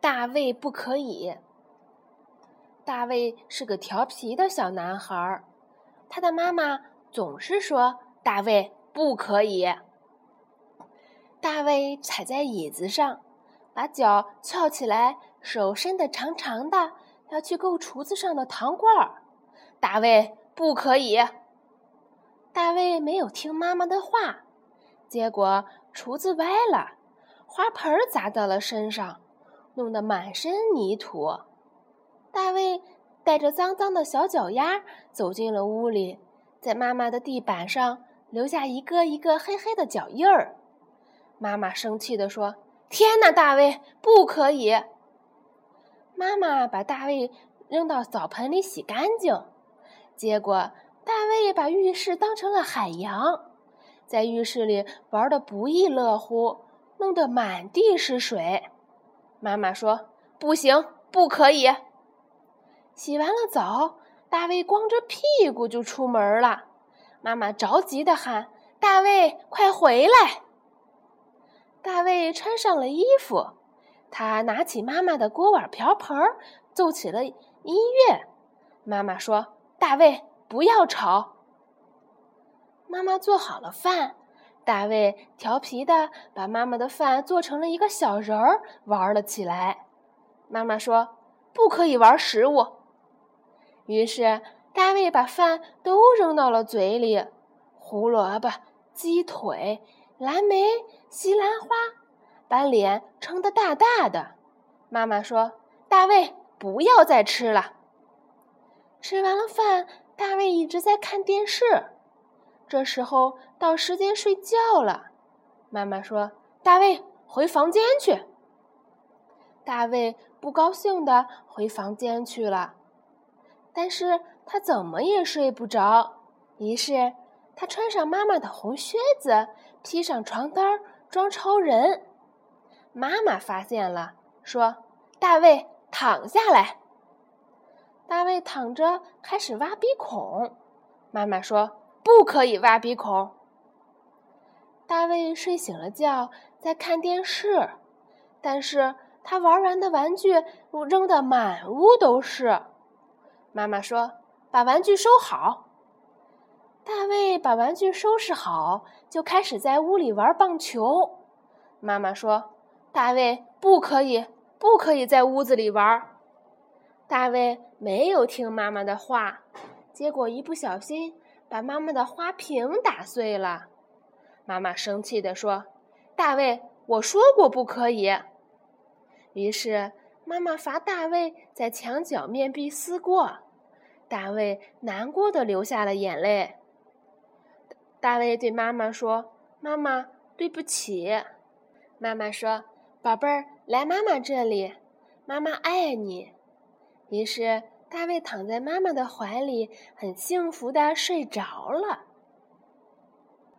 大卫不可以。大卫是个调皮的小男孩，他的妈妈总是说：“大卫不可以。”大卫踩在椅子上，把脚翘起来，手伸得长长的，要去够厨子上的糖罐儿。大卫不可以。大卫没有听妈妈的话，结果厨子歪了，花盆砸到了身上，弄得满身泥土。大卫带着脏脏的小脚丫走进了屋里，在妈妈的地板上留下一个一个黑黑的脚印儿。妈妈生气地说：“天哪，大卫，不可以！”妈妈把大卫扔到澡盆里洗干净，结果大卫把浴室当成了海洋，在浴室里玩得不亦乐乎，弄得满地是水。妈妈说：“不行，不可以！”洗完了澡，大卫光着屁股就出门了。妈妈着急的喊：“大卫，快回来！”大卫穿上了衣服，他拿起妈妈的锅碗瓢盆，奏起了音乐。妈妈说：“大卫，不要吵。”妈妈做好了饭，大卫调皮的把妈妈的饭做成了一个小人儿，玩了起来。妈妈说：“不可以玩食物。”于是大卫把饭都扔到了嘴里，胡萝卜、鸡腿。蓝莓、西兰花，把脸撑得大大的。妈妈说：“大卫，不要再吃了。”吃完了饭，大卫一直在看电视。这时候到时间睡觉了。妈妈说：“大卫，回房间去。”大卫不高兴地回房间去了，但是他怎么也睡不着。于是。他穿上妈妈的红靴子，披上床单装超人。妈妈发现了，说：“大卫，躺下来。”大卫躺着，开始挖鼻孔。妈妈说：“不可以挖鼻孔。”大卫睡醒了觉，在看电视，但是他玩完的玩具扔得满屋都是。妈妈说：“把玩具收好。”大卫把玩具收拾好，就开始在屋里玩棒球。妈妈说：“大卫，不可以，不可以在屋子里玩。”大卫没有听妈妈的话，结果一不小心把妈妈的花瓶打碎了。妈妈生气地说：“大卫，我说过不可以。”于是妈妈罚大卫在墙角面壁思过。大卫难过的流下了眼泪。大卫对妈妈说：“妈妈，对不起。”妈妈说：“宝贝儿，来妈妈这里，妈妈爱你。”于是大卫躺在妈妈的怀里，很幸福的睡着了。